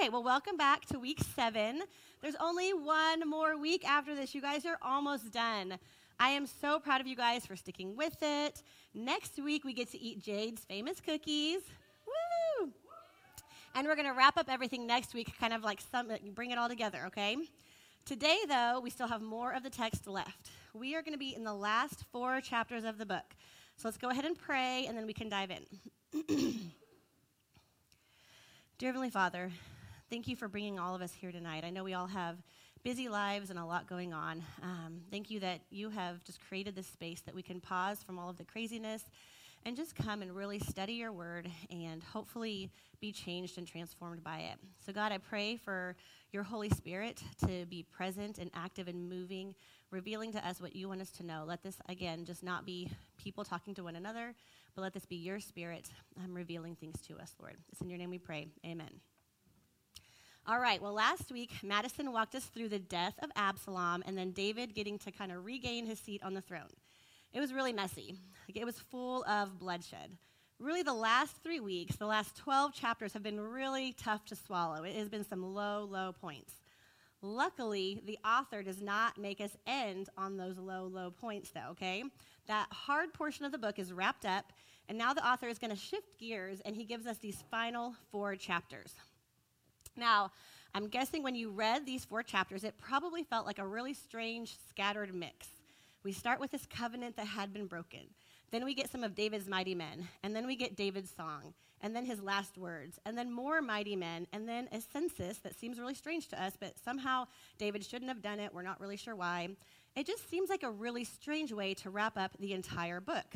Okay, well, welcome back to week seven. There's only one more week after this. You guys are almost done. I am so proud of you guys for sticking with it. Next week, we get to eat Jade's famous cookies. Woo! And we're going to wrap up everything next week, kind of like some, bring it all together, okay? Today, though, we still have more of the text left. We are going to be in the last four chapters of the book. So let's go ahead and pray, and then we can dive in. Dear Heavenly Father, thank you for bringing all of us here tonight. I know we all have busy lives and a lot going on. Um, thank you that you have just created this space that we can pause from all of the craziness and just come and really study your word and hopefully be changed and transformed by it. So, God, I pray for your Holy Spirit to be present and active and moving, revealing to us what you want us to know. Let this, again, just not be people talking to one another, but let this be your spirit um, revealing things to us, Lord. It's in your name we pray. Amen. All right, well, last week, Madison walked us through the death of Absalom and then David getting to kind of regain his seat on the throne. It was really messy, it was full of bloodshed. Really, the last three weeks, the last 12 chapters have been really tough to swallow. It has been some low, low points. Luckily, the author does not make us end on those low, low points, though, okay? That hard portion of the book is wrapped up, and now the author is going to shift gears and he gives us these final four chapters. Now, I'm guessing when you read these four chapters, it probably felt like a really strange, scattered mix. We start with this covenant that had been broken. Then we get some of David's mighty men, and then we get David's song, and then his last words, and then more mighty men, and then a census that seems really strange to us, but somehow David shouldn't have done it. We're not really sure why. It just seems like a really strange way to wrap up the entire book.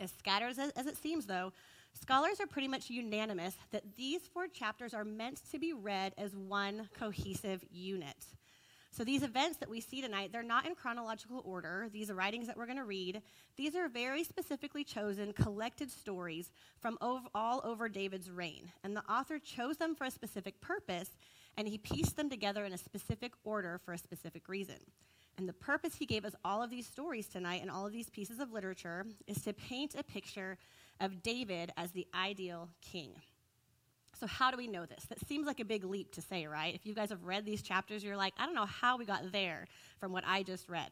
As scattered as, as it seems, though, scholars are pretty much unanimous that these four chapters are meant to be read as one cohesive unit. So these events that we see tonight, they're not in chronological order. These are writings that we're going to read. These are very specifically chosen, collected stories from ov- all over David's reign. And the author chose them for a specific purpose, and he pieced them together in a specific order for a specific reason. And the purpose he gave us all of these stories tonight and all of these pieces of literature is to paint a picture of David as the ideal king. So, how do we know this? That seems like a big leap to say, right? If you guys have read these chapters, you're like, I don't know how we got there from what I just read.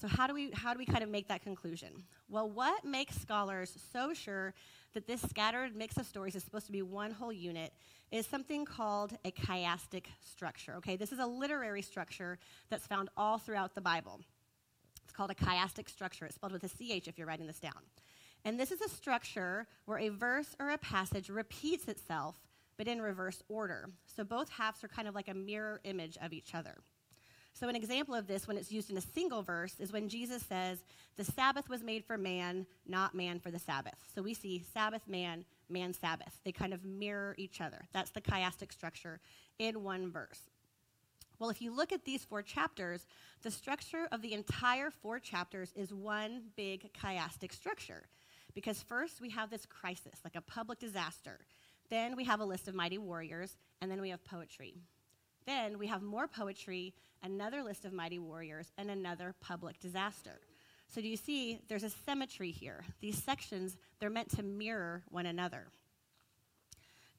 So, how do we, how do we kind of make that conclusion? Well, what makes scholars so sure that this scattered mix of stories is supposed to be one whole unit is something called a chiastic structure. Okay, this is a literary structure that's found all throughout the Bible. It's called a chiastic structure. It's spelled with a CH if you're writing this down. And this is a structure where a verse or a passage repeats itself, but in reverse order. So both halves are kind of like a mirror image of each other. So, an example of this, when it's used in a single verse, is when Jesus says, The Sabbath was made for man, not man for the Sabbath. So, we see Sabbath, man, man, Sabbath. They kind of mirror each other. That's the chiastic structure in one verse. Well, if you look at these four chapters, the structure of the entire four chapters is one big chiastic structure. Because first we have this crisis, like a public disaster. Then we have a list of mighty warriors, and then we have poetry. Then we have more poetry, another list of mighty warriors, and another public disaster. So do you see there's a symmetry here? These sections, they're meant to mirror one another.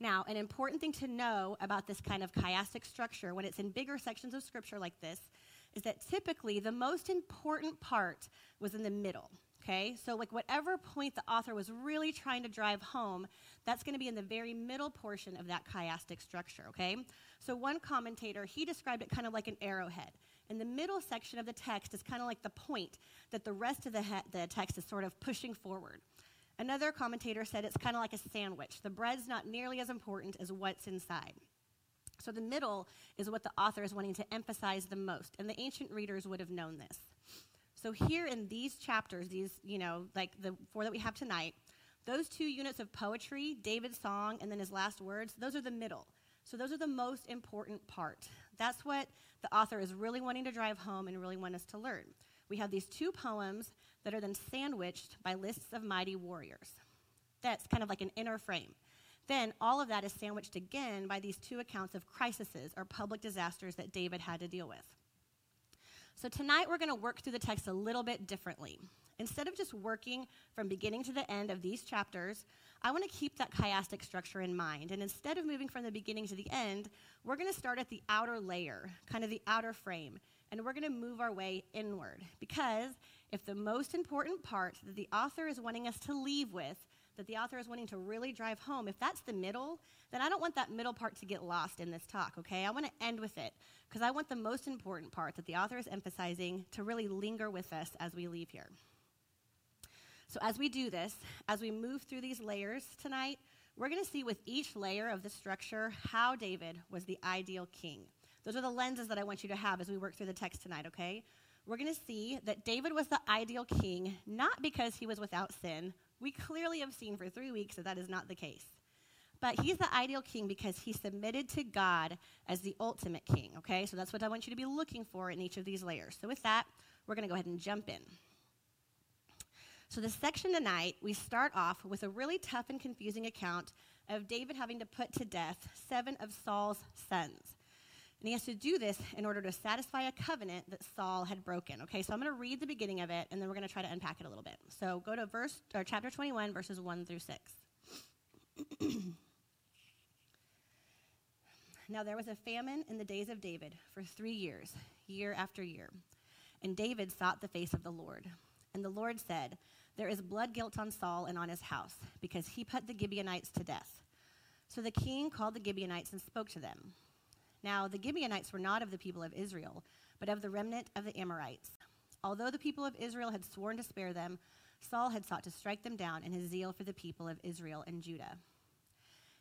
Now, an important thing to know about this kind of chiastic structure when it's in bigger sections of scripture like this is that typically the most important part was in the middle okay? So, like, whatever point the author was really trying to drive home, that's going to be in the very middle portion of that chiastic structure, okay? So, one commentator, he described it kind of like an arrowhead. And the middle section of the text is kind of like the point that the rest of the, he- the text is sort of pushing forward. Another commentator said it's kind of like a sandwich. The bread's not nearly as important as what's inside. So the middle is what the author is wanting to emphasize the most, and the ancient readers would have known this. So here in these chapters, these, you know, like the four that we have tonight, those two units of poetry, David's song and then his last words, those are the middle. So those are the most important part. That's what the author is really wanting to drive home and really want us to learn. We have these two poems that are then sandwiched by lists of mighty warriors. That's kind of like an inner frame. Then all of that is sandwiched again by these two accounts of crises or public disasters that David had to deal with. So tonight we're going to work through the text a little bit differently. Instead of just working from beginning to the end of these chapters, I want to keep that chiastic structure in mind. And instead of moving from the beginning to the end, we're going to start at the outer layer, kind of the outer frame, and we're going to move our way inward. Because if the most important part that the author is wanting us to leave with, that the author is wanting to really drive home, if that's the middle, then I don't want that middle part to get lost in this talk, okay? I want to end with it because I want the most important part that the author is emphasizing to really linger with us as we leave here. So, as we do this, as we move through these layers tonight, we're going to see with each layer of the structure how David was the ideal king. Those are the lenses that I want you to have as we work through the text tonight, okay? We're going to see that David was the ideal king not because he was without sin. We clearly have seen for three weeks that that is not the case. But he's the ideal king because he submitted to God as the ultimate king, okay? So that's what I want you to be looking for in each of these layers. So with that, we're going to go ahead and jump in. So, this section tonight, we start off with a really tough and confusing account of David having to put to death seven of Saul's sons. And he has to do this in order to satisfy a covenant that Saul had broken. Okay, so I'm going to read the beginning of it and then we're going to try to unpack it a little bit. So go to verse or chapter 21 verses 1 through 6. now there was a famine in the days of David for 3 years, year after year. And David sought the face of the Lord. And the Lord said, there is blood guilt on Saul and on his house, because he put the Gibeonites to death. So the king called the Gibeonites and spoke to them. Now, the Gibeonites were not of the people of Israel, but of the remnant of the Amorites. Although the people of Israel had sworn to spare them, Saul had sought to strike them down in his zeal for the people of Israel and Judah.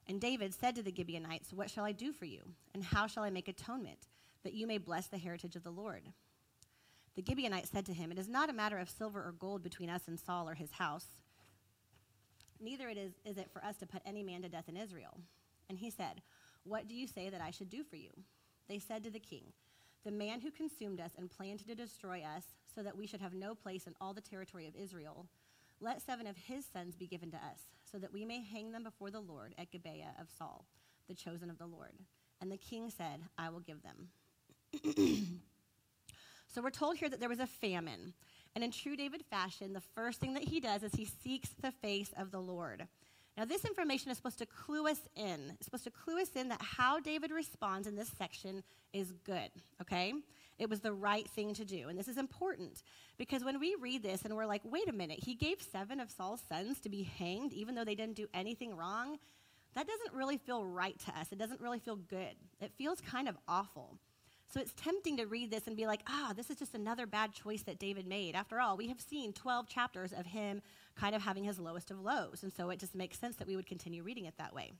And David said to the Gibeonites, What shall I do for you? And how shall I make atonement, that you may bless the heritage of the Lord? The Gibeonites said to him, It is not a matter of silver or gold between us and Saul or his house. Neither it is, is it for us to put any man to death in Israel. And he said, What do you say that I should do for you? They said to the king, The man who consumed us and planned to destroy us, so that we should have no place in all the territory of Israel, let seven of his sons be given to us, so that we may hang them before the Lord at Gibeah of Saul, the chosen of the Lord. And the king said, I will give them. So we're told here that there was a famine. And in true David fashion, the first thing that he does is he seeks the face of the Lord. Now, this information is supposed to clue us in. It's supposed to clue us in that how David responds in this section is good, okay? It was the right thing to do. And this is important because when we read this and we're like, wait a minute, he gave seven of Saul's sons to be hanged even though they didn't do anything wrong, that doesn't really feel right to us. It doesn't really feel good. It feels kind of awful. So it's tempting to read this and be like, ah, this is just another bad choice that David made. After all, we have seen 12 chapters of him kind of having his lowest of lows. And so it just makes sense that we would continue reading it that way.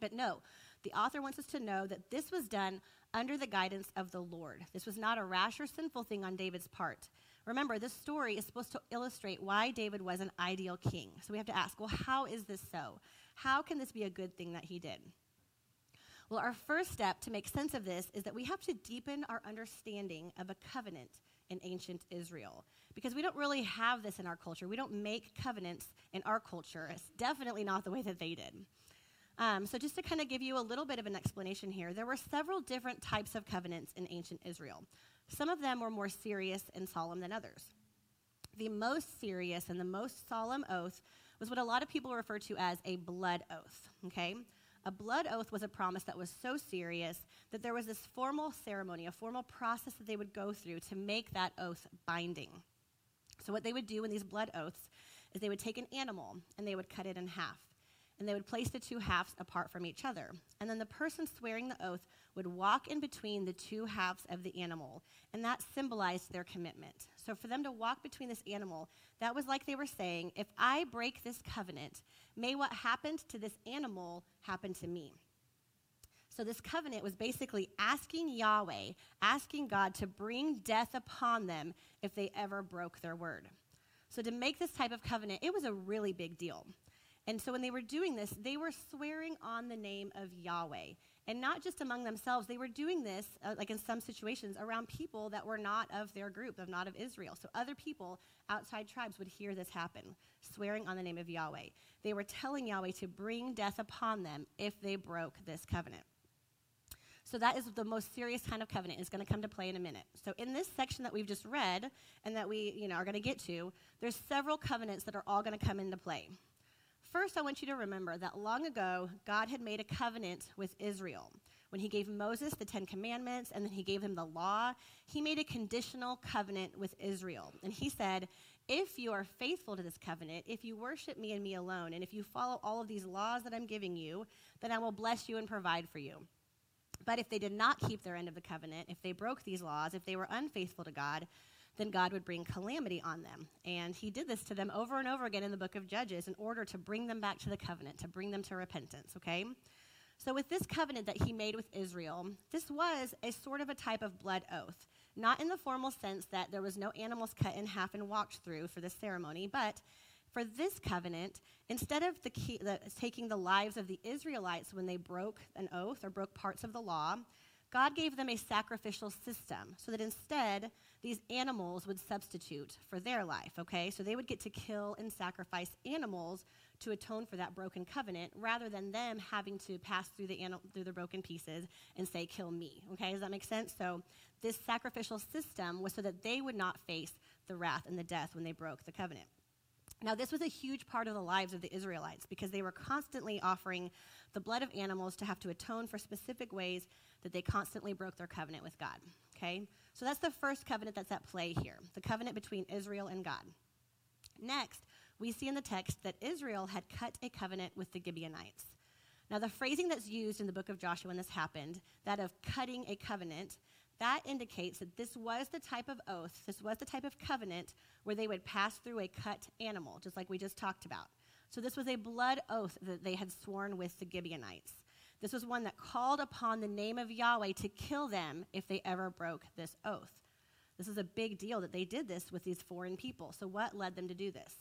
But no, the author wants us to know that this was done under the guidance of the Lord. This was not a rash or sinful thing on David's part. Remember, this story is supposed to illustrate why David was an ideal king. So we have to ask, well, how is this so? How can this be a good thing that he did? Well, our first step to make sense of this is that we have to deepen our understanding of a covenant in ancient Israel because we don't really have this in our culture. We don't make covenants in our culture. It's definitely not the way that they did. Um, so, just to kind of give you a little bit of an explanation here, there were several different types of covenants in ancient Israel. Some of them were more serious and solemn than others. The most serious and the most solemn oath was what a lot of people refer to as a blood oath, okay? A blood oath was a promise that was so serious that there was this formal ceremony, a formal process that they would go through to make that oath binding. So, what they would do in these blood oaths is they would take an animal and they would cut it in half. And they would place the two halves apart from each other. And then the person swearing the oath would walk in between the two halves of the animal. And that symbolized their commitment. So, for them to walk between this animal, that was like they were saying, if I break this covenant, may what happened to this animal happen to me. So, this covenant was basically asking Yahweh, asking God to bring death upon them if they ever broke their word. So, to make this type of covenant, it was a really big deal. And so, when they were doing this, they were swearing on the name of Yahweh. And not just among themselves, they were doing this, uh, like in some situations, around people that were not of their group, of not of Israel. So other people outside tribes would hear this happen, swearing on the name of Yahweh. They were telling Yahweh to bring death upon them if they broke this covenant. So that is the most serious kind of covenant. It's going to come to play in a minute. So in this section that we've just read and that we, you know, are going to get to, there's several covenants that are all going to come into play. First, I want you to remember that long ago, God had made a covenant with Israel. When he gave Moses the Ten Commandments and then he gave him the law, he made a conditional covenant with Israel. And he said, If you are faithful to this covenant, if you worship me and me alone, and if you follow all of these laws that I'm giving you, then I will bless you and provide for you. But if they did not keep their end of the covenant, if they broke these laws, if they were unfaithful to God, then God would bring calamity on them. And he did this to them over and over again in the book of Judges in order to bring them back to the covenant, to bring them to repentance, okay? So, with this covenant that he made with Israel, this was a sort of a type of blood oath. Not in the formal sense that there was no animals cut in half and walked through for this ceremony, but for this covenant, instead of the key, the, taking the lives of the Israelites when they broke an oath or broke parts of the law, God gave them a sacrificial system so that instead these animals would substitute for their life, okay? So they would get to kill and sacrifice animals to atone for that broken covenant rather than them having to pass through the, anim- through the broken pieces and say, kill me, okay? Does that make sense? So this sacrificial system was so that they would not face the wrath and the death when they broke the covenant. Now, this was a huge part of the lives of the Israelites because they were constantly offering the blood of animals to have to atone for specific ways that they constantly broke their covenant with God. Okay? So that's the first covenant that's at play here the covenant between Israel and God. Next, we see in the text that Israel had cut a covenant with the Gibeonites. Now, the phrasing that's used in the book of Joshua when this happened, that of cutting a covenant, that indicates that this was the type of oath, this was the type of covenant where they would pass through a cut animal, just like we just talked about. So this was a blood oath that they had sworn with the Gibeonites. This was one that called upon the name of Yahweh to kill them if they ever broke this oath. This is a big deal that they did this with these foreign people. So, what led them to do this?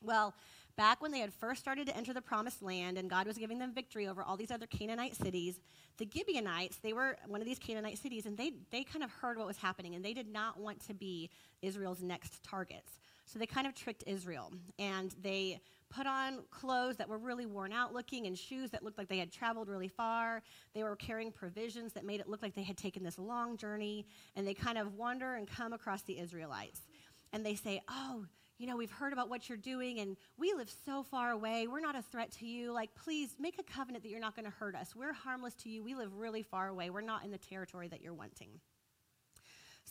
Well, back when they had first started to enter the promised land and God was giving them victory over all these other Canaanite cities, the Gibeonites, they were one of these Canaanite cities, and they, they kind of heard what was happening, and they did not want to be Israel's next targets. So they kind of tricked Israel, and they put on clothes that were really worn out looking and shoes that looked like they had traveled really far. They were carrying provisions that made it look like they had taken this long journey, and they kind of wander and come across the Israelites. And they say, Oh, you know, we've heard about what you're doing and we live so far away. We're not a threat to you. Like, please make a covenant that you're not going to hurt us. We're harmless to you. We live really far away. We're not in the territory that you're wanting.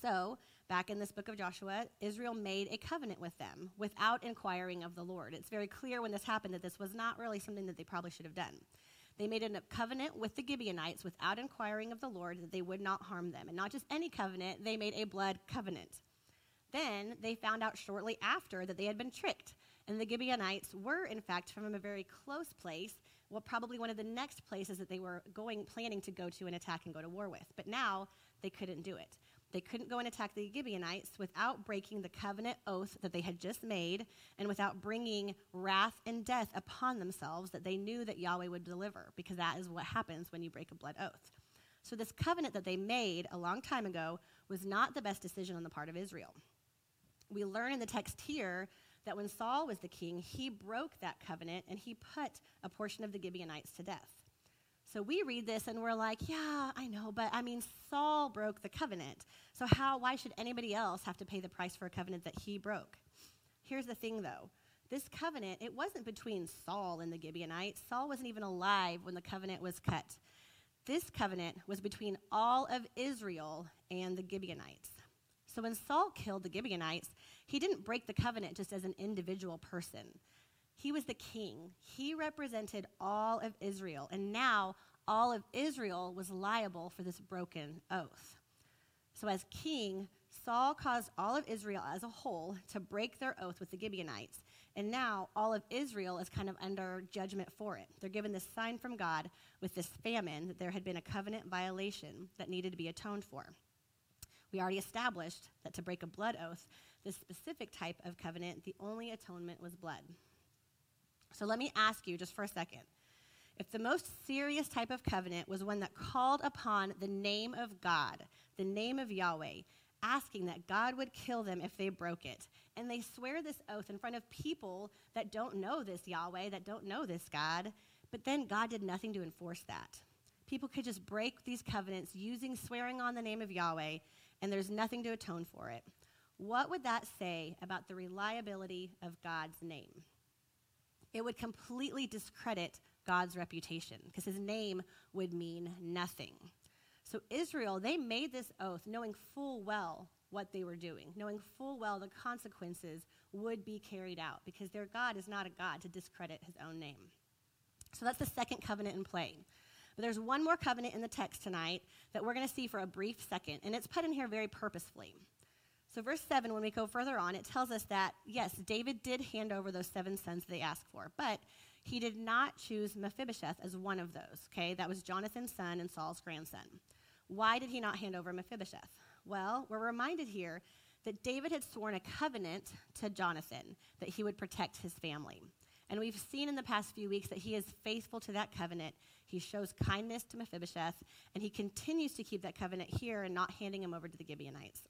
So, back in this book of Joshua, Israel made a covenant with them without inquiring of the Lord. It's very clear when this happened that this was not really something that they probably should have done. They made a covenant with the Gibeonites without inquiring of the Lord that they would not harm them. And not just any covenant, they made a blood covenant. Then they found out shortly after that they had been tricked. And the Gibeonites were, in fact, from a very close place, well, probably one of the next places that they were going, planning to go to and attack and go to war with. But now they couldn't do it. They couldn't go and attack the Gibeonites without breaking the covenant oath that they had just made and without bringing wrath and death upon themselves that they knew that Yahweh would deliver, because that is what happens when you break a blood oath. So, this covenant that they made a long time ago was not the best decision on the part of Israel we learn in the text here that when Saul was the king, he broke that covenant and he put a portion of the Gibeonites to death. So we read this and we're like, yeah, I know, but I mean, Saul broke the covenant. So how, why should anybody else have to pay the price for a covenant that he broke? Here's the thing though. This covenant, it wasn't between Saul and the Gibeonites. Saul wasn't even alive when the covenant was cut. This covenant was between all of Israel and the Gibeonites. So when Saul killed the Gibeonites, he didn't break the covenant just as an individual person. He was the king. He represented all of Israel. And now all of Israel was liable for this broken oath. So as king, Saul caused all of Israel as a whole to break their oath with the Gibeonites. And now all of Israel is kind of under judgment for it. They're given this sign from God with this famine that there had been a covenant violation that needed to be atoned for. We already established that to break a blood oath, this specific type of covenant, the only atonement was blood. So let me ask you just for a second. If the most serious type of covenant was one that called upon the name of God, the name of Yahweh, asking that God would kill them if they broke it, and they swear this oath in front of people that don't know this Yahweh, that don't know this God, but then God did nothing to enforce that. People could just break these covenants using swearing on the name of Yahweh, and there's nothing to atone for it. What would that say about the reliability of God's name? It would completely discredit God's reputation because his name would mean nothing. So, Israel, they made this oath knowing full well what they were doing, knowing full well the consequences would be carried out because their God is not a God to discredit his own name. So, that's the second covenant in play. But there's one more covenant in the text tonight that we're going to see for a brief second, and it's put in here very purposefully. So, verse 7, when we go further on, it tells us that, yes, David did hand over those seven sons they asked for, but he did not choose Mephibosheth as one of those, okay? That was Jonathan's son and Saul's grandson. Why did he not hand over Mephibosheth? Well, we're reminded here that David had sworn a covenant to Jonathan that he would protect his family. And we've seen in the past few weeks that he is faithful to that covenant. He shows kindness to Mephibosheth, and he continues to keep that covenant here and not handing him over to the Gibeonites.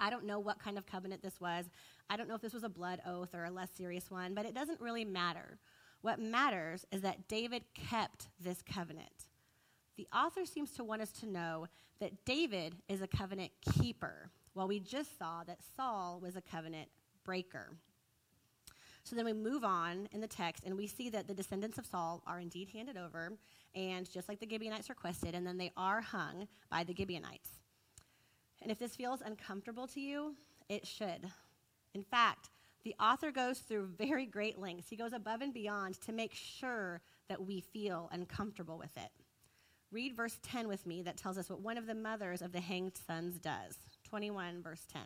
I don't know what kind of covenant this was. I don't know if this was a blood oath or a less serious one, but it doesn't really matter. What matters is that David kept this covenant. The author seems to want us to know that David is a covenant keeper, while we just saw that Saul was a covenant breaker. So then we move on in the text and we see that the descendants of Saul are indeed handed over, and just like the Gibeonites requested, and then they are hung by the Gibeonites. And if this feels uncomfortable to you, it should. In fact, the author goes through very great lengths. He goes above and beyond to make sure that we feel uncomfortable with it. Read verse 10 with me that tells us what one of the mothers of the hanged sons does. 21, verse 10.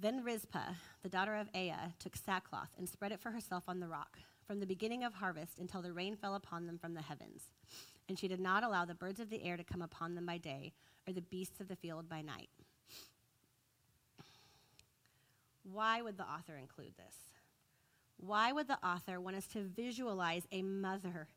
Then Rizpah, the daughter of Aiah, took sackcloth and spread it for herself on the rock, from the beginning of harvest until the rain fell upon them from the heavens. And she did not allow the birds of the air to come upon them by day, or the beasts of the field by night. Why would the author include this? Why would the author want us to visualize a mother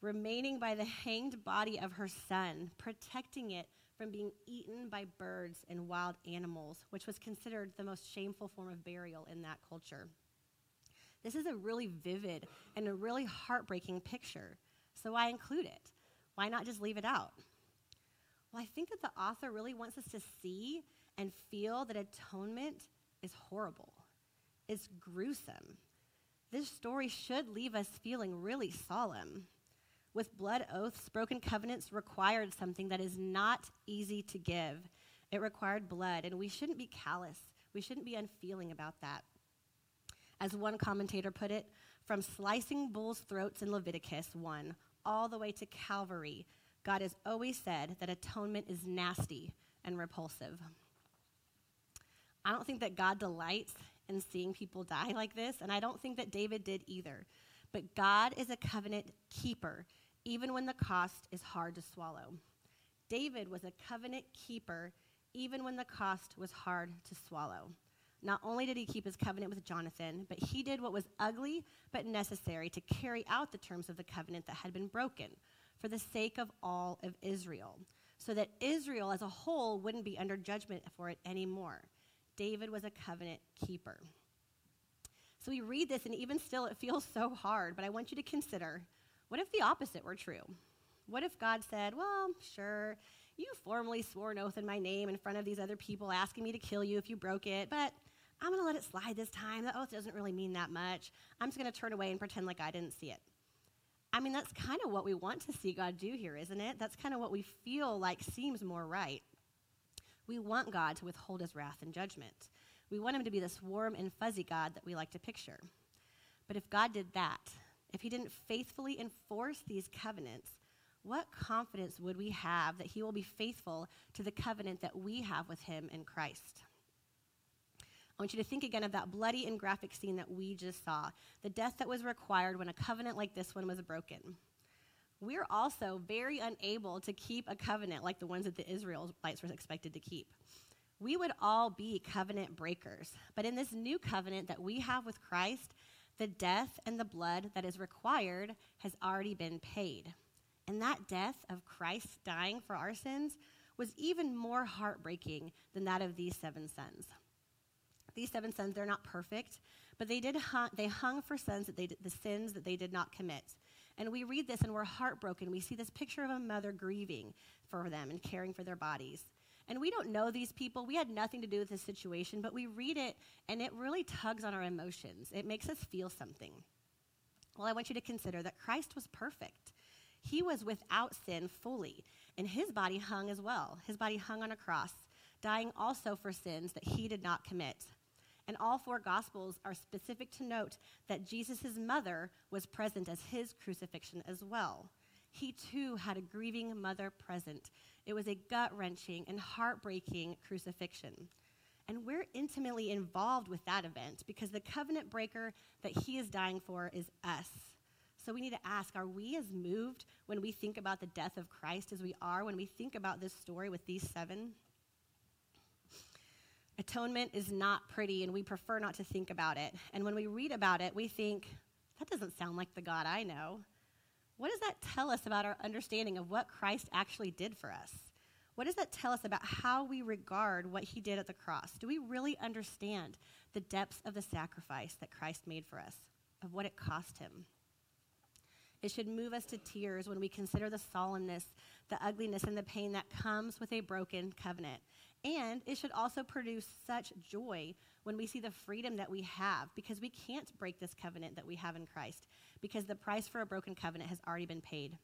remaining by the hanged body of her son, protecting it from being eaten by birds and wild animals, which was considered the most shameful form of burial in that culture? This is a really vivid and a really heartbreaking picture, so I include it? Why not just leave it out? Well, I think that the author really wants us to see and feel that atonement is horrible, it's gruesome. This story should leave us feeling really solemn. With blood oaths, broken covenants required something that is not easy to give. It required blood, and we shouldn't be callous. We shouldn't be unfeeling about that. As one commentator put it, from slicing bulls' throats in Leviticus 1 all the way to Calvary, God has always said that atonement is nasty and repulsive. I don't think that God delights in seeing people die like this, and I don't think that David did either. But God is a covenant keeper, even when the cost is hard to swallow. David was a covenant keeper, even when the cost was hard to swallow. Not only did he keep his covenant with Jonathan, but he did what was ugly but necessary to carry out the terms of the covenant that had been broken for the sake of all of Israel, so that Israel as a whole wouldn't be under judgment for it anymore. David was a covenant keeper. So we read this, and even still, it feels so hard, but I want you to consider what if the opposite were true? What if God said, Well, sure, you formally swore an oath in my name in front of these other people asking me to kill you if you broke it, but I'm going to let it slide this time. The oath doesn't really mean that much. I'm just going to turn away and pretend like I didn't see it. I mean, that's kind of what we want to see God do here, isn't it? That's kind of what we feel like seems more right. We want God to withhold his wrath and judgment. We want him to be this warm and fuzzy God that we like to picture. But if God did that, if he didn't faithfully enforce these covenants, what confidence would we have that he will be faithful to the covenant that we have with him in Christ? I want you to think again of that bloody and graphic scene that we just saw, the death that was required when a covenant like this one was broken we're also very unable to keep a covenant like the ones that the Israelites were expected to keep. We would all be covenant breakers. But in this new covenant that we have with Christ, the death and the blood that is required has already been paid. And that death of Christ dying for our sins was even more heartbreaking than that of these seven sons. These seven sons, they're not perfect, but they did hung, they hung for sins that they, the sins that they did not commit. And we read this and we're heartbroken. We see this picture of a mother grieving for them and caring for their bodies. And we don't know these people. We had nothing to do with this situation, but we read it and it really tugs on our emotions. It makes us feel something. Well, I want you to consider that Christ was perfect. He was without sin fully, and his body hung as well. His body hung on a cross, dying also for sins that he did not commit. And all four gospels are specific to note that Jesus' mother was present as his crucifixion as well. He too had a grieving mother present. It was a gut wrenching and heartbreaking crucifixion. And we're intimately involved with that event because the covenant breaker that he is dying for is us. So we need to ask are we as moved when we think about the death of Christ as we are when we think about this story with these seven? Atonement is not pretty, and we prefer not to think about it. And when we read about it, we think, that doesn't sound like the God I know. What does that tell us about our understanding of what Christ actually did for us? What does that tell us about how we regard what he did at the cross? Do we really understand the depths of the sacrifice that Christ made for us, of what it cost him? It should move us to tears when we consider the solemnness, the ugliness, and the pain that comes with a broken covenant. And it should also produce such joy when we see the freedom that we have because we can't break this covenant that we have in Christ because the price for a broken covenant has already been paid.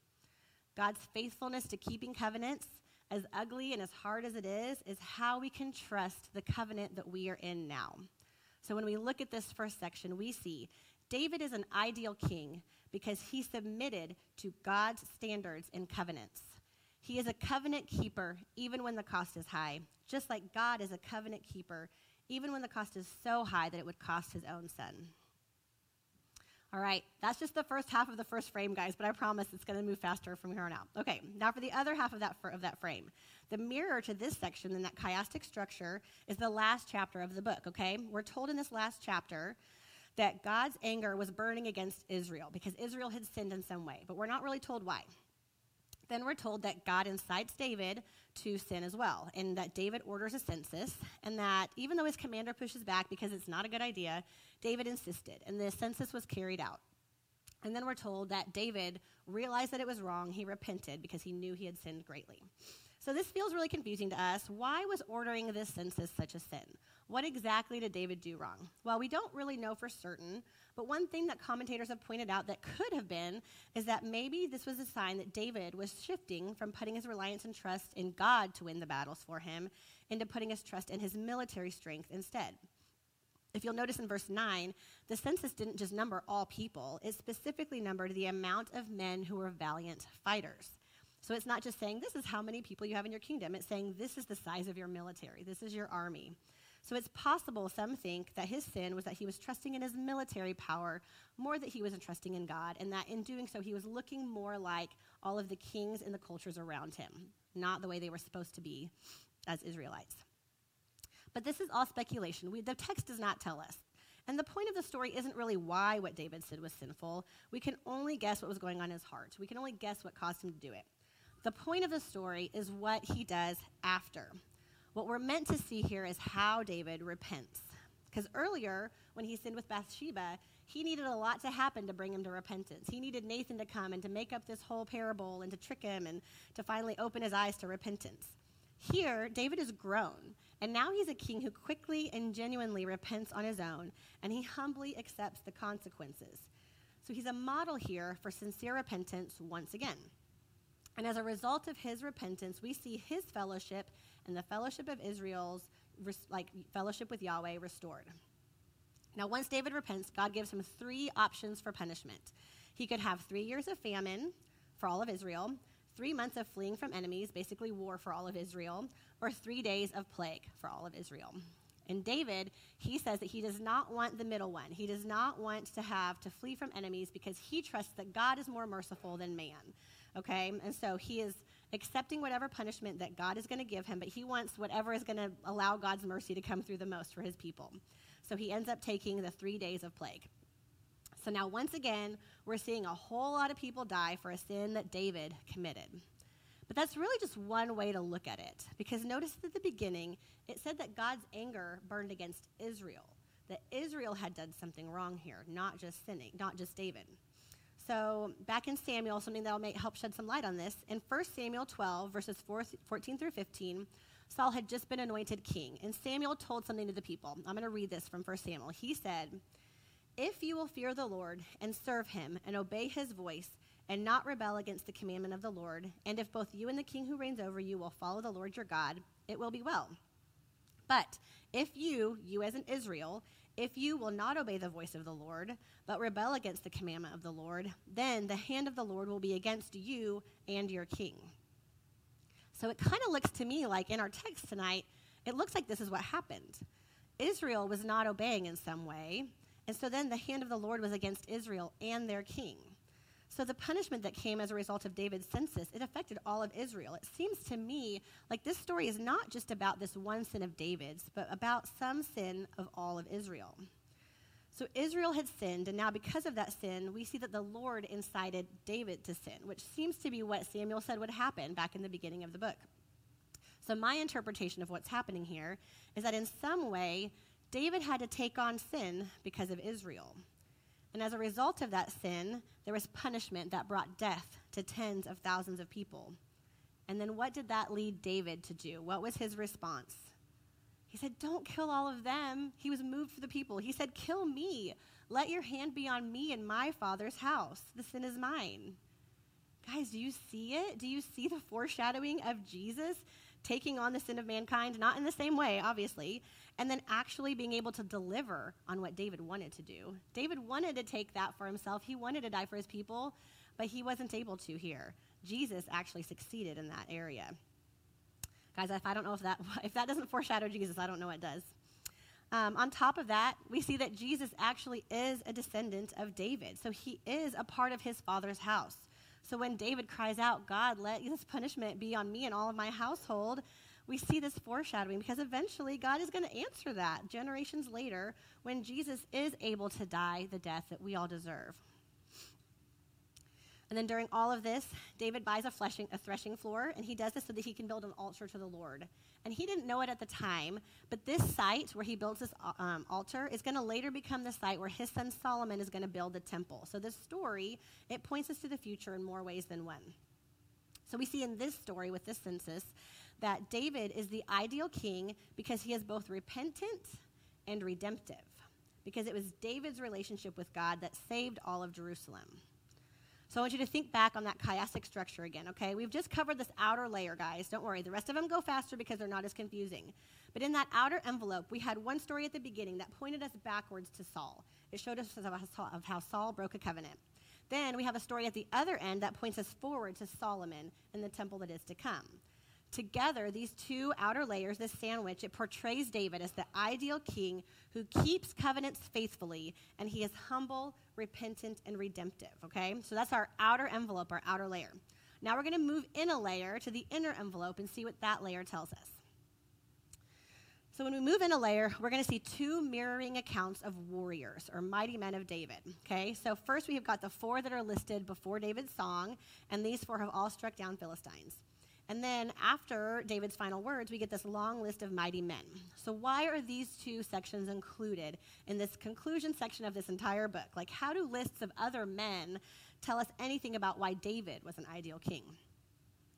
God's faithfulness to keeping covenants as ugly and as hard as it is, is how we can trust the covenant that we are in now. So when we look at this first section, we see David is an ideal king because he submitted to God's standards and covenants. He is a covenant keeper even when the cost is high, just like God is a covenant keeper even when the cost is so high that it would cost his own son. All right, that's just the first half of the first frame, guys, but I promise it's going to move faster from here on out. Okay, now for the other half of that, fr- of that frame. The mirror to this section in that chiastic structure is the last chapter of the book, okay? We're told in this last chapter that God's anger was burning against Israel because Israel had sinned in some way, but we're not really told why. Then we're told that God incites David to sin as well, and that David orders a census, and that even though his commander pushes back because it's not a good idea, David insisted, and the census was carried out. And then we're told that David realized that it was wrong. He repented because he knew he had sinned greatly. So this feels really confusing to us. Why was ordering this census such a sin? What exactly did David do wrong? Well, we don't really know for certain, but one thing that commentators have pointed out that could have been is that maybe this was a sign that David was shifting from putting his reliance and trust in God to win the battles for him into putting his trust in his military strength instead. If you'll notice in verse 9, the census didn't just number all people, it specifically numbered the amount of men who were valiant fighters. So it's not just saying this is how many people you have in your kingdom, it's saying this is the size of your military, this is your army. So it's possible some think that his sin was that he was trusting in his military power more than he was trusting in God, and that in doing so he was looking more like all of the kings and the cultures around him, not the way they were supposed to be as Israelites. But this is all speculation. We, the text does not tell us. And the point of the story isn't really why what David said was sinful. We can only guess what was going on in his heart. We can only guess what caused him to do it. The point of the story is what he does after. What we're meant to see here is how David repents. Because earlier, when he sinned with Bathsheba, he needed a lot to happen to bring him to repentance. He needed Nathan to come and to make up this whole parable and to trick him and to finally open his eyes to repentance. Here, David is grown, and now he's a king who quickly and genuinely repents on his own, and he humbly accepts the consequences. So he's a model here for sincere repentance once again. And as a result of his repentance, we see his fellowship and the fellowship of Israel's like fellowship with Yahweh restored. Now, once David repents, God gives him three options for punishment. He could have three years of famine for all of Israel, three months of fleeing from enemies, basically war for all of Israel, or three days of plague for all of Israel. And David, he says that he does not want the middle one. He does not want to have to flee from enemies because he trusts that God is more merciful than man. Okay? And so he is accepting whatever punishment that God is going to give him, but he wants whatever is going to allow God's mercy to come through the most for his people. So he ends up taking the three days of plague. So now, once again, we're seeing a whole lot of people die for a sin that David committed. But that's really just one way to look at it. Because notice at the beginning, it said that God's anger burned against Israel, that Israel had done something wrong here, not just sinning, not just David. So, back in Samuel, something that will make, help shed some light on this. In 1 Samuel 12, verses 4, 14 through 15, Saul had just been anointed king, and Samuel told something to the people. I'm going to read this from 1 Samuel. He said, If you will fear the Lord and serve him and obey his voice and not rebel against the commandment of the Lord, and if both you and the king who reigns over you will follow the Lord your God, it will be well. But if you, you as in Israel, if you will not obey the voice of the Lord, but rebel against the commandment of the Lord, then the hand of the Lord will be against you and your king. So it kind of looks to me like in our text tonight, it looks like this is what happened. Israel was not obeying in some way, and so then the hand of the Lord was against Israel and their king. So the punishment that came as a result of David's census, it affected all of Israel. It seems to me like this story is not just about this one sin of David's, but about some sin of all of Israel. So Israel had sinned, and now because of that sin, we see that the Lord incited David to sin, which seems to be what Samuel said would happen back in the beginning of the book. So my interpretation of what's happening here is that in some way, David had to take on sin because of Israel. And as a result of that sin, there was punishment that brought death to tens of thousands of people. And then what did that lead David to do? What was his response? He said, Don't kill all of them. He was moved for the people. He said, Kill me. Let your hand be on me and my father's house. The sin is mine. Guys, do you see it? Do you see the foreshadowing of Jesus taking on the sin of mankind? Not in the same way, obviously, and then actually being able to deliver on what David wanted to do. David wanted to take that for himself, he wanted to die for his people, but he wasn't able to here. Jesus actually succeeded in that area. Guys, if I don't know if that if that doesn't foreshadow Jesus, I don't know what does. Um, on top of that, we see that Jesus actually is a descendant of David. So he is a part of his father's house. So when David cries out, God, let this punishment be on me and all of my household, we see this foreshadowing because eventually God is going to answer that generations later when Jesus is able to die the death that we all deserve. And then during all of this, David buys a, fleshing, a threshing floor, and he does this so that he can build an altar to the Lord. And he didn't know it at the time, but this site where he builds this um, altar is going to later become the site where his son Solomon is going to build the temple. So this story, it points us to the future in more ways than one. So we see in this story with this census that David is the ideal king because he is both repentant and redemptive, because it was David's relationship with God that saved all of Jerusalem. So I want you to think back on that chiastic structure again, okay? We've just covered this outer layer, guys. Don't worry. The rest of them go faster because they're not as confusing. But in that outer envelope, we had one story at the beginning that pointed us backwards to Saul. It showed us of how Saul broke a covenant. Then we have a story at the other end that points us forward to Solomon and the temple that is to come. Together, these two outer layers, this sandwich, it portrays David as the ideal king who keeps covenants faithfully, and he is humble, repentant, and redemptive, okay? So that's our outer envelope, our outer layer. Now we're going to move in a layer to the inner envelope and see what that layer tells us. So when we move in a layer, we're going to see two mirroring accounts of warriors or mighty men of David. Okay, so first we have got the four that are listed before David's song, and these four have all struck down Philistines. And then after David's final words, we get this long list of mighty men. So, why are these two sections included in this conclusion section of this entire book? Like, how do lists of other men tell us anything about why David was an ideal king?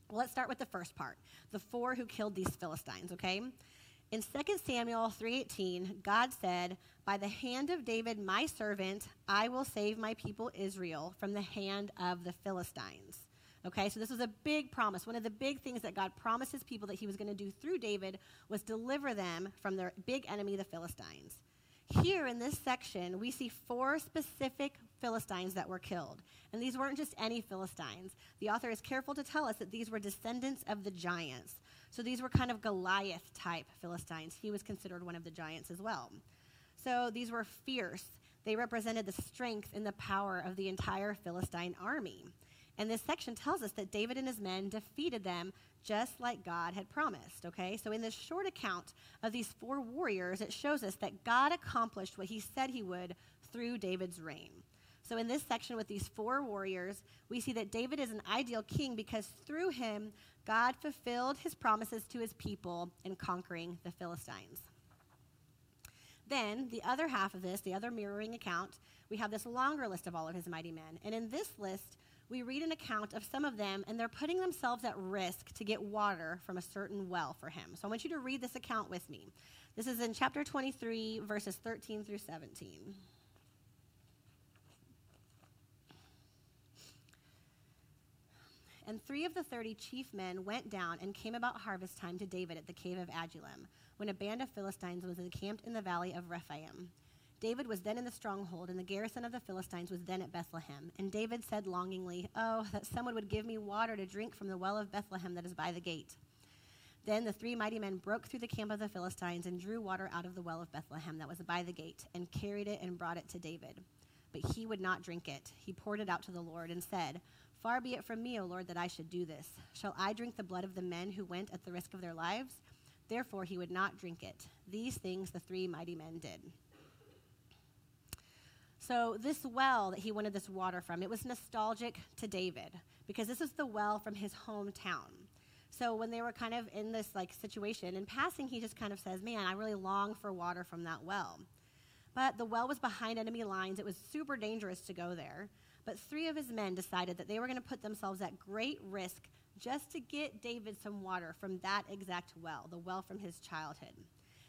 Well, let's start with the first part the four who killed these Philistines, okay? In 2 Samuel 3:18, God said, "By the hand of David my servant, I will save my people Israel from the hand of the Philistines." Okay, so this was a big promise. One of the big things that God promised his people that he was going to do through David was deliver them from their big enemy, the Philistines. Here in this section, we see four specific Philistines that were killed. And these weren't just any Philistines. The author is careful to tell us that these were descendants of the giants. So these were kind of Goliath type Philistines. He was considered one of the giants as well. So these were fierce. They represented the strength and the power of the entire Philistine army. And this section tells us that David and his men defeated them just like God had promised, okay? So in this short account of these four warriors, it shows us that God accomplished what he said he would through David's reign. So in this section with these four warriors, we see that David is an ideal king because through him, God fulfilled his promises to his people in conquering the Philistines. Then, the other half of this, the other mirroring account, we have this longer list of all of his mighty men. And in this list, we read an account of some of them, and they're putting themselves at risk to get water from a certain well for him. So I want you to read this account with me. This is in chapter 23, verses 13 through 17. And three of the thirty chief men went down and came about harvest time to David at the cave of Adullam, when a band of Philistines was encamped in the valley of Rephaim. David was then in the stronghold, and the garrison of the Philistines was then at Bethlehem. And David said longingly, Oh, that someone would give me water to drink from the well of Bethlehem that is by the gate. Then the three mighty men broke through the camp of the Philistines and drew water out of the well of Bethlehem that was by the gate, and carried it and brought it to David. But he would not drink it. He poured it out to the Lord and said, Far be it from me, O Lord, that I should do this. Shall I drink the blood of the men who went at the risk of their lives? Therefore, he would not drink it. These things the three mighty men did. So, this well that he wanted this water from, it was nostalgic to David because this is the well from his hometown. So, when they were kind of in this like situation, in passing, he just kind of says, Man, I really long for water from that well. But the well was behind enemy lines. It was super dangerous to go there. But three of his men decided that they were going to put themselves at great risk just to get David some water from that exact well, the well from his childhood.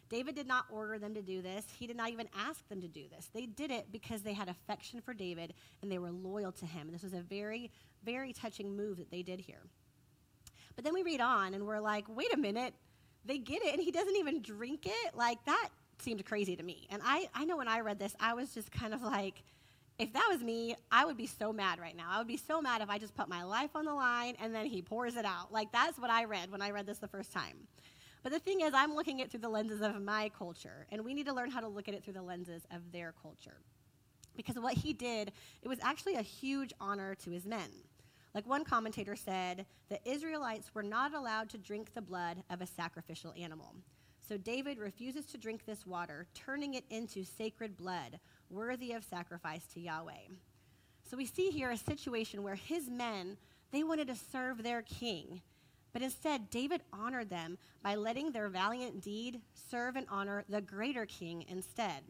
David did not order them to do this. He did not even ask them to do this. They did it because they had affection for David and they were loyal to him. And This was a very, very touching move that they did here. But then we read on and we're like, wait a minute, they get it and he doesn't even drink it? Like, that seemed crazy to me. And I, I know when I read this, I was just kind of like, if that was me, I would be so mad right now. I would be so mad if I just put my life on the line and then he pours it out. Like, that's what I read when I read this the first time. But the thing is, I'm looking at it through the lenses of my culture, and we need to learn how to look at it through the lenses of their culture. Because what he did, it was actually a huge honor to his men. Like one commentator said, the Israelites were not allowed to drink the blood of a sacrificial animal. So David refuses to drink this water, turning it into sacred blood, worthy of sacrifice to Yahweh. So we see here a situation where his men, they wanted to serve their king. But instead, David honored them by letting their valiant deed serve and honor the greater king instead.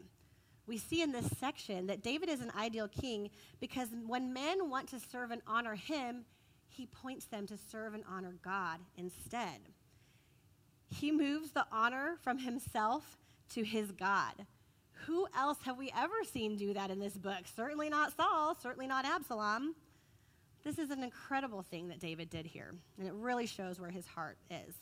We see in this section that David is an ideal king because when men want to serve and honor him, he points them to serve and honor God instead. He moves the honor from himself to his God. Who else have we ever seen do that in this book? Certainly not Saul, certainly not Absalom. This is an incredible thing that David did here, and it really shows where his heart is.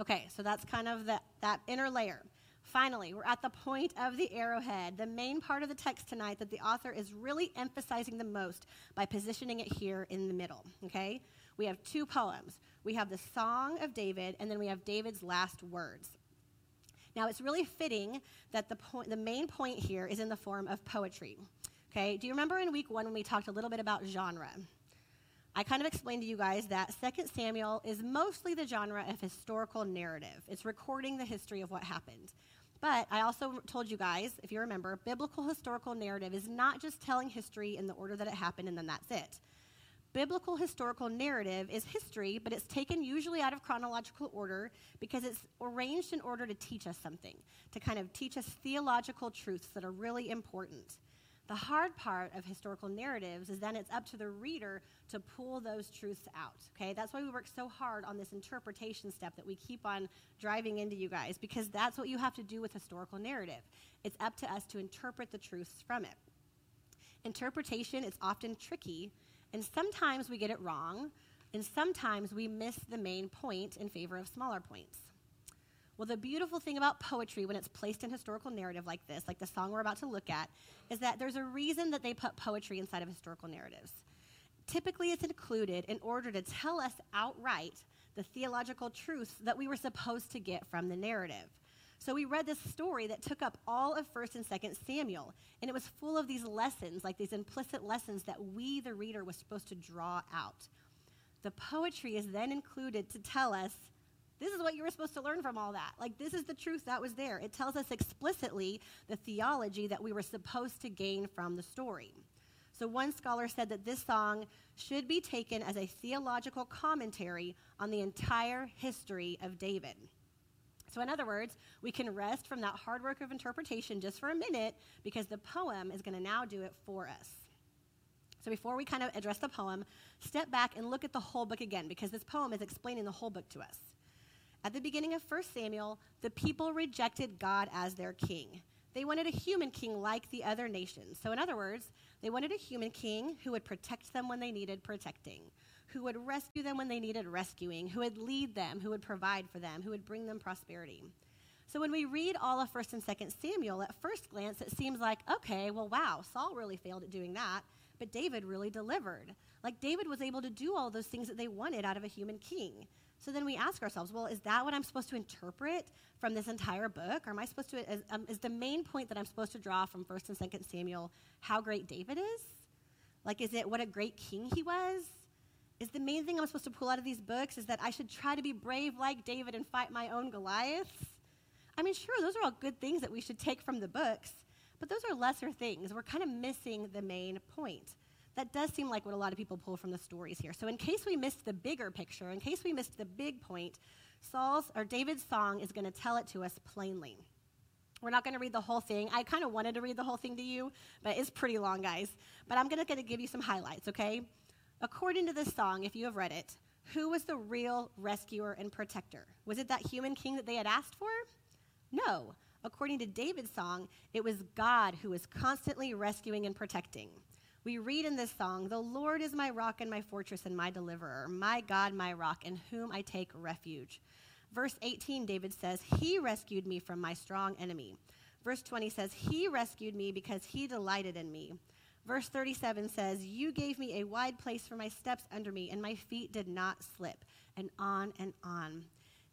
Okay, so that's kind of the, that inner layer. Finally, we're at the point of the arrowhead, the main part of the text tonight that the author is really emphasizing the most by positioning it here in the middle. Okay? We have two poems. We have the Song of David, and then we have David's last words. Now, it's really fitting that the, point, the main point here is in the form of poetry. Okay, do you remember in week one when we talked a little bit about genre? I kind of explained to you guys that 2 Samuel is mostly the genre of historical narrative. It's recording the history of what happened. But I also told you guys, if you remember, biblical historical narrative is not just telling history in the order that it happened and then that's it biblical historical narrative is history, but it's taken usually out of chronological order because it's arranged in order to teach us something, to kind of teach us theological truths that are really important. The hard part of historical narratives is then it's up to the reader to pull those truths out. Okay, that's why we work so hard on this interpretation step that we keep on driving into you guys, because that's what you have to do with historical narrative. It's up to us to interpret the truths from it. Interpretation is often tricky and sometimes we get it wrong, and sometimes we miss the main point in favor of smaller points. Well, the beautiful thing about poetry when it's placed in historical narrative like this, like the song we're about to look at, is that there's a reason that they put poetry inside of historical narratives. Typically, it's included in order to tell us outright the theological truths that we were supposed to get from the narrative. So we read this story that took up all of 1st and 2nd Samuel, and it was full of these lessons, like these implicit lessons that we, the reader, was supposed to draw out. The poetry is then included to tell us this is what you were supposed to learn from all that. Like, this is the truth that was there. It tells us explicitly the theology that we were supposed to gain from the story. So, one scholar said that this song should be taken as a theological commentary on the entire history of David. So, in other words, we can rest from that hard work of interpretation just for a minute because the poem is going to now do it for us. So, before we kind of address the poem, step back and look at the whole book again because this poem is explaining the whole book to us. At the beginning of 1 Samuel, the people rejected God as their king. They wanted a human king like the other nations. So, in other words, they wanted a human king who would protect them when they needed protecting, who would rescue them when they needed rescuing, who would lead them, who would provide for them, who would bring them prosperity. So when we read all of 1st and 2nd Samuel, at first glance it seems like, okay, well wow, Saul really failed at doing that, but David really delivered. Like David was able to do all those things that they wanted out of a human king. So then we ask ourselves, well, is that what I'm supposed to interpret from this entire book? Or am I supposed to, is, um, is the main point that I'm supposed to draw from 1st and 2nd Samuel how great David is? Like, is it what a great king he was? is the main thing I'm supposed to pull out of these books is that I should try to be brave like David and fight my own Goliaths? I mean, sure, those are all good things that we should take from the books, but those are lesser things. We're kind of missing the main point. That does seem like what a lot of people pull from the stories here. So, in case we missed the bigger picture, in case we missed the big point, Saul's or David's song is going to tell it to us plainly. We're not going to read the whole thing. I kind of wanted to read the whole thing to you, but it's pretty long, guys. But I'm going to give you some highlights, okay? According to this song, if you have read it, who was the real rescuer and protector? Was it that human king that they had asked for? No. According to David's song, it was God who was constantly rescuing and protecting. We read in this song, The Lord is my rock and my fortress and my deliverer, my God, my rock, in whom I take refuge. Verse 18, David says, He rescued me from my strong enemy. Verse 20 says, He rescued me because he delighted in me. Verse 37 says, You gave me a wide place for my steps under me, and my feet did not slip. And on and on.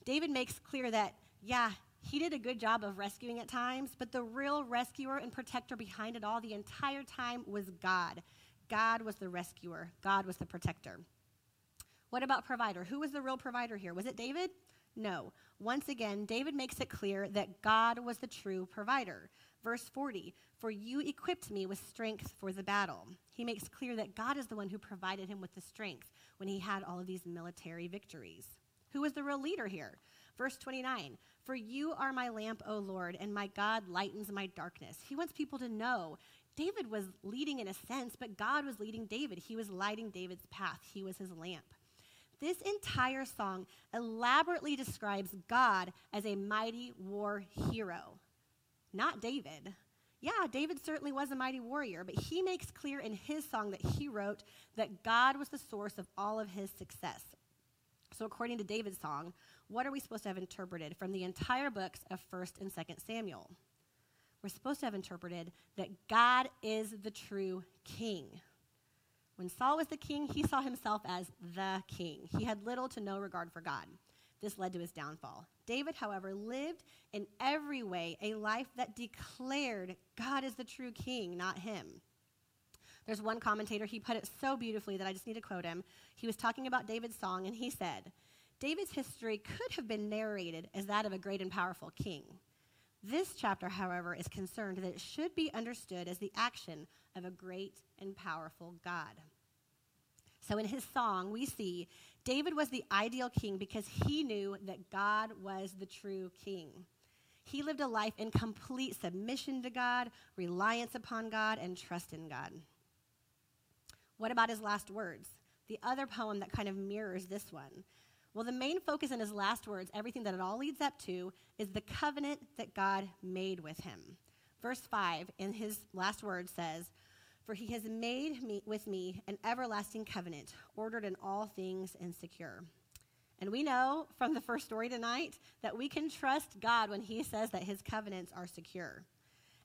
David makes clear that, yeah, he did a good job of rescuing at times, but the real rescuer and protector behind it all the entire time was God. God was the rescuer, God was the protector. What about provider? Who was the real provider here? Was it David? No. Once again, David makes it clear that God was the true provider. Verse 40 For you equipped me with strength for the battle. He makes clear that God is the one who provided him with the strength when he had all of these military victories. Who was the real leader here? Verse 29 For you are my lamp, O Lord, and my God lightens my darkness. He wants people to know David was leading in a sense, but God was leading David. He was lighting David's path, he was his lamp. This entire song elaborately describes God as a mighty war hero not David. Yeah, David certainly was a mighty warrior, but he makes clear in his song that he wrote that God was the source of all of his success. So, according to David's song, what are we supposed to have interpreted from the entire books of 1st and 2nd Samuel? We're supposed to have interpreted that God is the true king. When Saul was the king, he saw himself as the king. He had little to no regard for God. This led to his downfall. David, however, lived in every way a life that declared God is the true king, not him. There's one commentator, he put it so beautifully that I just need to quote him. He was talking about David's song, and he said, David's history could have been narrated as that of a great and powerful king. This chapter, however, is concerned that it should be understood as the action of a great and powerful God. So in his song, we see David was the ideal king because he knew that God was the true king. He lived a life in complete submission to God, reliance upon God, and trust in God. What about his last words? The other poem that kind of mirrors this one. Well, the main focus in his last words, everything that it all leads up to, is the covenant that God made with him. Verse 5 in his last words says, for he has made me, with me an everlasting covenant, ordered in all things and secure. And we know from the first story tonight that we can trust God when he says that his covenants are secure.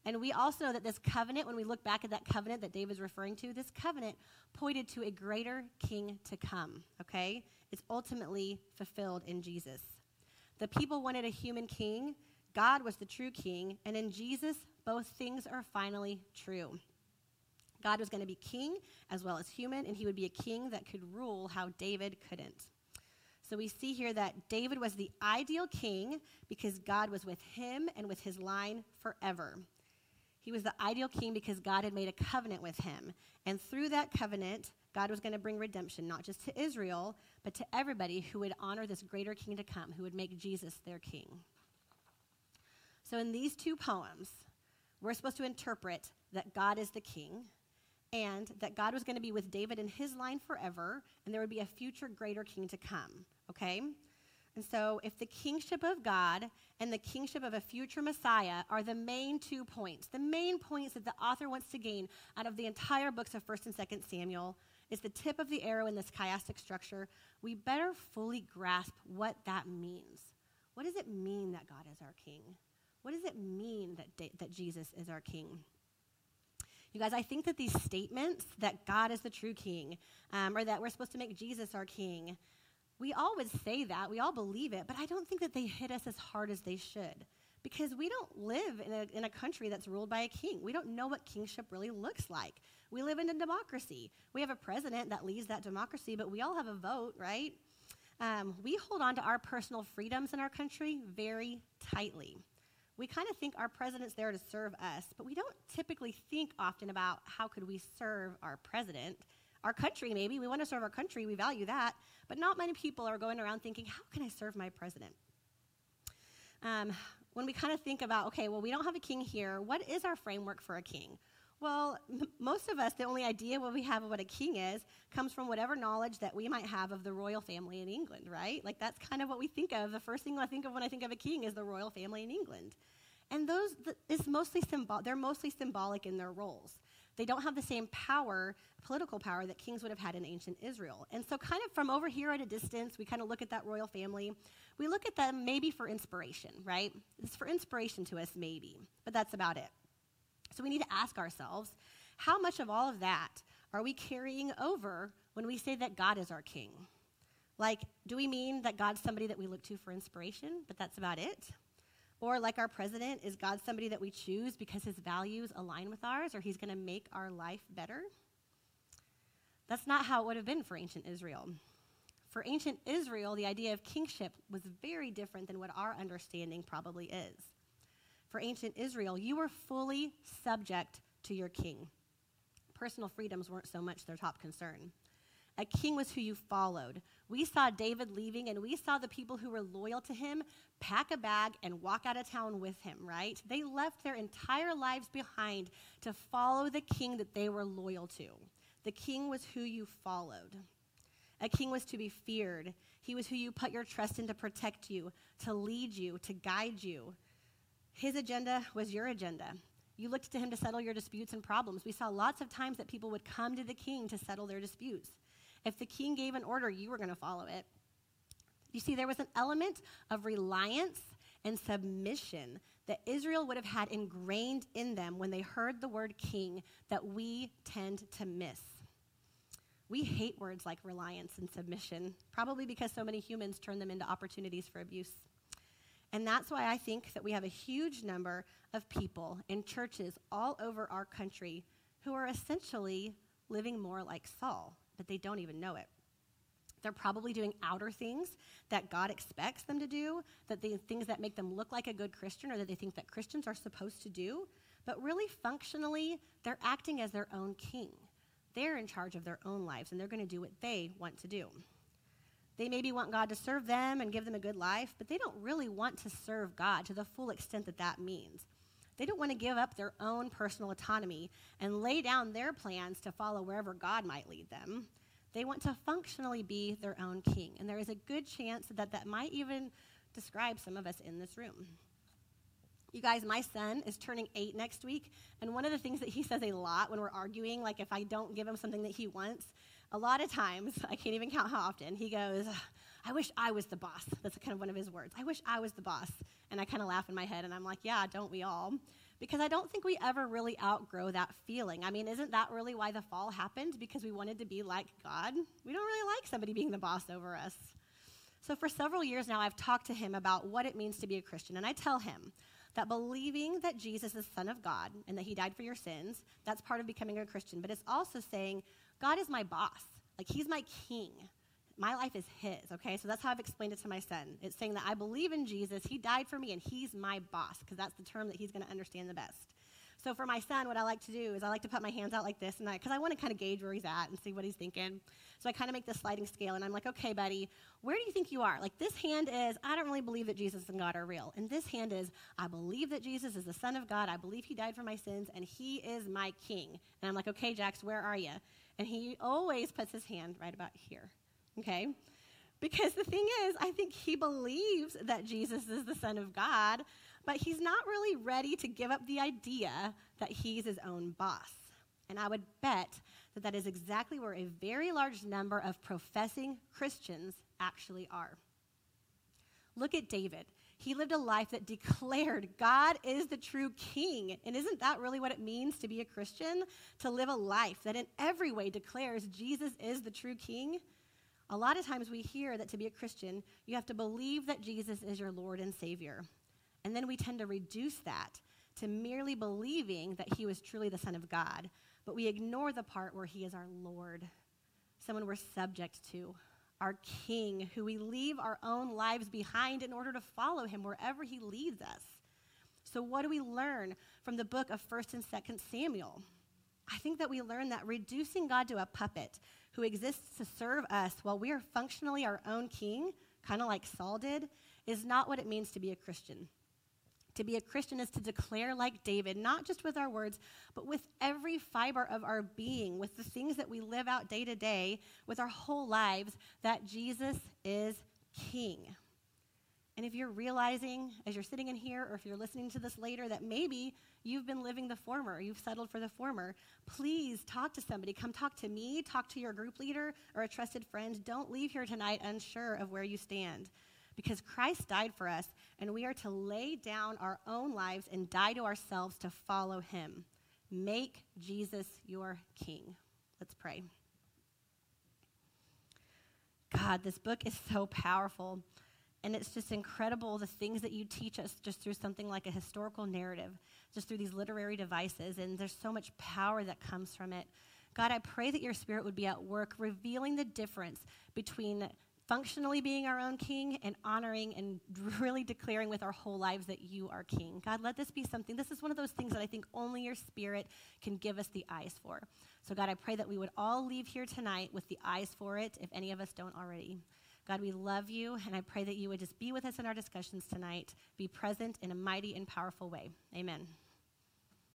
And we also know that this covenant, when we look back at that covenant that David's referring to, this covenant pointed to a greater king to come, okay? It's ultimately fulfilled in Jesus. The people wanted a human king, God was the true king, and in Jesus, both things are finally true. God was going to be king as well as human, and he would be a king that could rule how David couldn't. So we see here that David was the ideal king because God was with him and with his line forever. He was the ideal king because God had made a covenant with him. And through that covenant, God was going to bring redemption, not just to Israel, but to everybody who would honor this greater king to come, who would make Jesus their king. So, in these two poems, we're supposed to interpret that God is the king and that God was going to be with David in his line forever, and there would be a future greater king to come, okay? And so, if the kingship of God and the kingship of a future Messiah are the main two points, the main points that the author wants to gain out of the entire books of 1st and 2nd Samuel, is the tip of the arrow in this chiastic structure, we better fully grasp what that means. What does it mean that God is our king? What does it mean that, that Jesus is our king? You guys, I think that these statements that God is the true king, um, or that we're supposed to make Jesus our king, we all would say that. We all believe it, but I don't think that they hit us as hard as they should because we don't live in a, in a country that's ruled by a king. We don't know what kingship really looks like. We live in a democracy. We have a president that leads that democracy, but we all have a vote, right? Um, we hold on to our personal freedoms in our country very tightly. We kind of think our president's there to serve us, but we don't typically think often about how could we serve our president. Our country, maybe. We want to serve our country. We value that. But not many people are going around thinking, how can I serve my president? Um, when we kind of think about, okay, well, we don't have a king here, what is our framework for a king? Well, m- most of us, the only idea what we have of what a king is comes from whatever knowledge that we might have of the royal family in England, right? Like that's kind of what we think of. The first thing I think of when I think of a king is the royal family in England. And those th- is mostly symbol they're mostly symbolic in their roles. They don't have the same power, political power that kings would have had in ancient Israel. And so kind of from over here at a distance, we kind of look at that royal family. We look at them maybe for inspiration, right? It's for inspiration to us maybe, but that's about it. So we need to ask ourselves how much of all of that are we carrying over when we say that God is our king? Like, do we mean that God's somebody that we look to for inspiration, but that's about it? Or, like our president, is God somebody that we choose because his values align with ours or he's going to make our life better? That's not how it would have been for ancient Israel. For ancient Israel, the idea of kingship was very different than what our understanding probably is for ancient Israel, you were fully subject to your king. Personal freedoms weren't so much their top concern. A king was who you followed. We saw David leaving, and we saw the people who were loyal to him pack a bag and walk out of town with him, right? They left their entire lives behind to follow the king that they were loyal to. The king was who you followed. A king was to be feared. He was who you put your trust in to protect you, to lead you, to guide you. His agenda was your agenda. You looked to him to settle your disputes and problems. We saw lots of times that people would come to the king to settle their disputes. If the king gave an order, you were going to follow it. You see, there was an element of reliance and submission that Israel would have had ingrained in them when they heard the word king that we tend to miss. We hate words like reliance and submission, probably because so many humans turn them into opportunities for abuse. And that's why I think that we have a huge number of people in churches all over our country who are essentially living more like Saul, but they don't even know it. They're probably doing outer things that God expects them to do, that the things that make them look like a good Christian or that they think that Christians are supposed to do, but really functionally, they're acting as their own king. They're in charge of their own lives and they're going to do what they want to do. They maybe want God to serve them and give them a good life, but they don't really want to serve God to the full extent that that means. They don't want to give up their own personal autonomy and lay down their plans to follow wherever God might lead them. They want to functionally be their own king. And there is a good chance that that might even describe some of us in this room. You guys, my son is turning eight next week, and one of the things that he says a lot when we're arguing, like if I don't give him something that he wants, a lot of times, I can't even count how often, he goes, I wish I was the boss. That's kind of one of his words. I wish I was the boss. And I kind of laugh in my head and I'm like, yeah, don't we all? Because I don't think we ever really outgrow that feeling. I mean, isn't that really why the fall happened? Because we wanted to be like God? We don't really like somebody being the boss over us. So for several years now, I've talked to him about what it means to be a Christian. And I tell him that believing that Jesus is the Son of God and that he died for your sins, that's part of becoming a Christian. But it's also saying, God is my boss. Like, he's my king. My life is his, okay? So that's how I've explained it to my son. It's saying that I believe in Jesus, he died for me, and he's my boss, because that's the term that he's going to understand the best. So for my son, what I like to do is I like to put my hands out like this, and because I, I want to kind of gauge where he's at and see what he's thinking. So I kind of make this sliding scale, and I'm like, okay, buddy, where do you think you are? Like this hand is, I don't really believe that Jesus and God are real, and this hand is, I believe that Jesus is the Son of God. I believe He died for my sins, and He is my King. And I'm like, okay, Jax, where are you? And he always puts his hand right about here. Okay. Because the thing is, I think he believes that Jesus is the Son of God, but he's not really ready to give up the idea that he's his own boss. And I would bet that that is exactly where a very large number of professing Christians actually are. Look at David. He lived a life that declared God is the true king. And isn't that really what it means to be a Christian? To live a life that in every way declares Jesus is the true king? A lot of times we hear that to be a Christian, you have to believe that Jesus is your Lord and Savior. And then we tend to reduce that to merely believing that he was truly the Son of God. But we ignore the part where he is our Lord, someone we're subject to, our King, who we leave our own lives behind in order to follow him wherever he leads us. So, what do we learn from the book of 1st and 2nd Samuel? I think that we learn that reducing God to a puppet who exists to serve us while we are functionally our own king, kind of like Saul did, is not what it means to be a Christian. To be a Christian is to declare, like David, not just with our words, but with every fiber of our being, with the things that we live out day to day, with our whole lives, that Jesus is King. And if you're realizing as you're sitting in here, or if you're listening to this later, that maybe you've been living the former, you've settled for the former, please talk to somebody. Come talk to me, talk to your group leader or a trusted friend. Don't leave here tonight unsure of where you stand because Christ died for us, and we are to lay down our own lives and die to ourselves to follow him. Make Jesus your king. Let's pray. God, this book is so powerful. And it's just incredible the things that you teach us just through something like a historical narrative, just through these literary devices. And there's so much power that comes from it. God, I pray that your spirit would be at work revealing the difference between functionally being our own king and honoring and really declaring with our whole lives that you are king. God, let this be something. This is one of those things that I think only your spirit can give us the eyes for. So, God, I pray that we would all leave here tonight with the eyes for it, if any of us don't already. God, we love you, and I pray that you would just be with us in our discussions tonight, be present in a mighty and powerful way. Amen.